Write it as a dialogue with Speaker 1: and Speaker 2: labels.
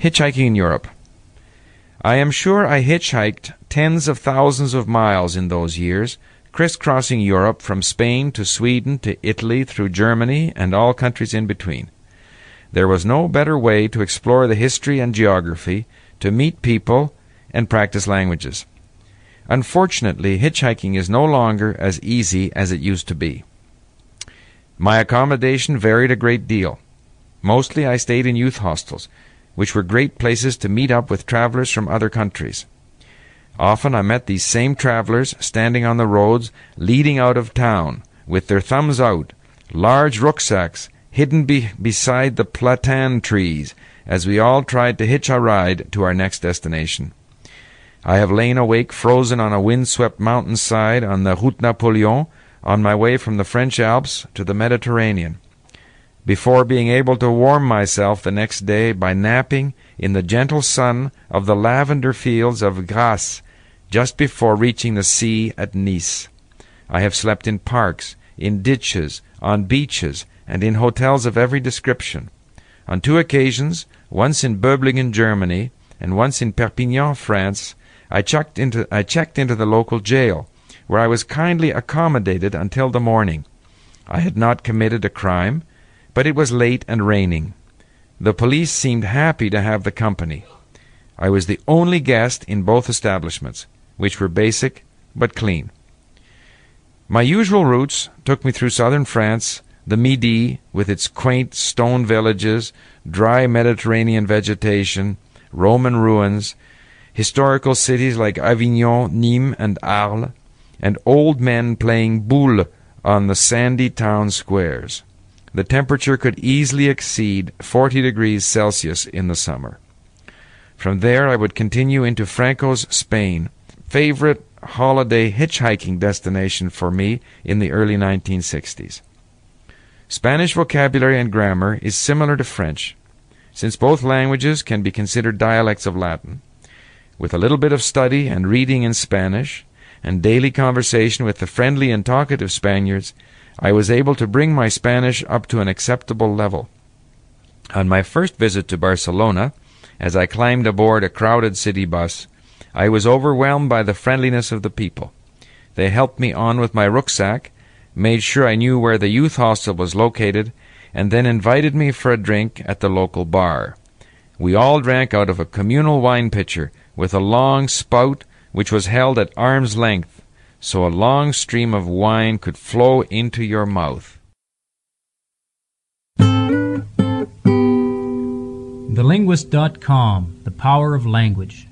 Speaker 1: Hitchhiking in Europe. I am sure I hitchhiked tens of thousands of miles in those years, crisscrossing Europe from Spain to Sweden to Italy through Germany and all countries in between. There was no better way to explore the history and geography, to meet people, and practice languages. Unfortunately, hitchhiking is no longer as easy as it used to be. My accommodation varied a great deal. Mostly I stayed in youth hostels, which were great places to meet up with travelers from other countries. Often I met these same travelers standing on the roads leading out of town, with their thumbs out, large rucksacks hidden be- beside the platan trees, as we all tried to hitch a ride to our next destination. I have lain awake frozen on a wind-swept mountainside on the Route Napoleon on my way from the French Alps to the Mediterranean before being able to warm myself the next day by napping in the gentle sun of the lavender fields of Grasse just before reaching the sea at Nice. I have slept in parks, in ditches, on beaches, and in hotels of every description. On two occasions, once in Böblingen, Germany, and once in Perpignan, France, I checked into, I checked into the local jail, where I was kindly accommodated until the morning. I had not committed a crime, but it was late and raining. The police seemed happy to have the company. I was the only guest in both establishments, which were basic but clean. My usual routes took me through southern France, the Midi, with its quaint stone villages, dry Mediterranean vegetation, Roman ruins, historical cities like Avignon, Nîmes, and Arles, and old men playing boule on the sandy town squares the temperature could easily exceed 40 degrees Celsius in the summer. From there, I would continue into Franco's Spain, favorite holiday hitchhiking destination for me in the early 1960s. Spanish vocabulary and grammar is similar to French, since both languages can be considered dialects of Latin. With a little bit of study and reading in Spanish, and daily conversation with the friendly and talkative Spaniards, I was able to bring my Spanish up to an acceptable level. On my first visit to Barcelona, as I climbed aboard a crowded city bus, I was overwhelmed by the friendliness of the people. They helped me on with my rucksack, made sure I knew where the youth hostel was located, and then invited me for a drink at the local bar. We all drank out of a communal wine pitcher with a long spout which was held at arm's length so a long stream of wine could flow into your mouth.
Speaker 2: TheLinguist.com The Power of Language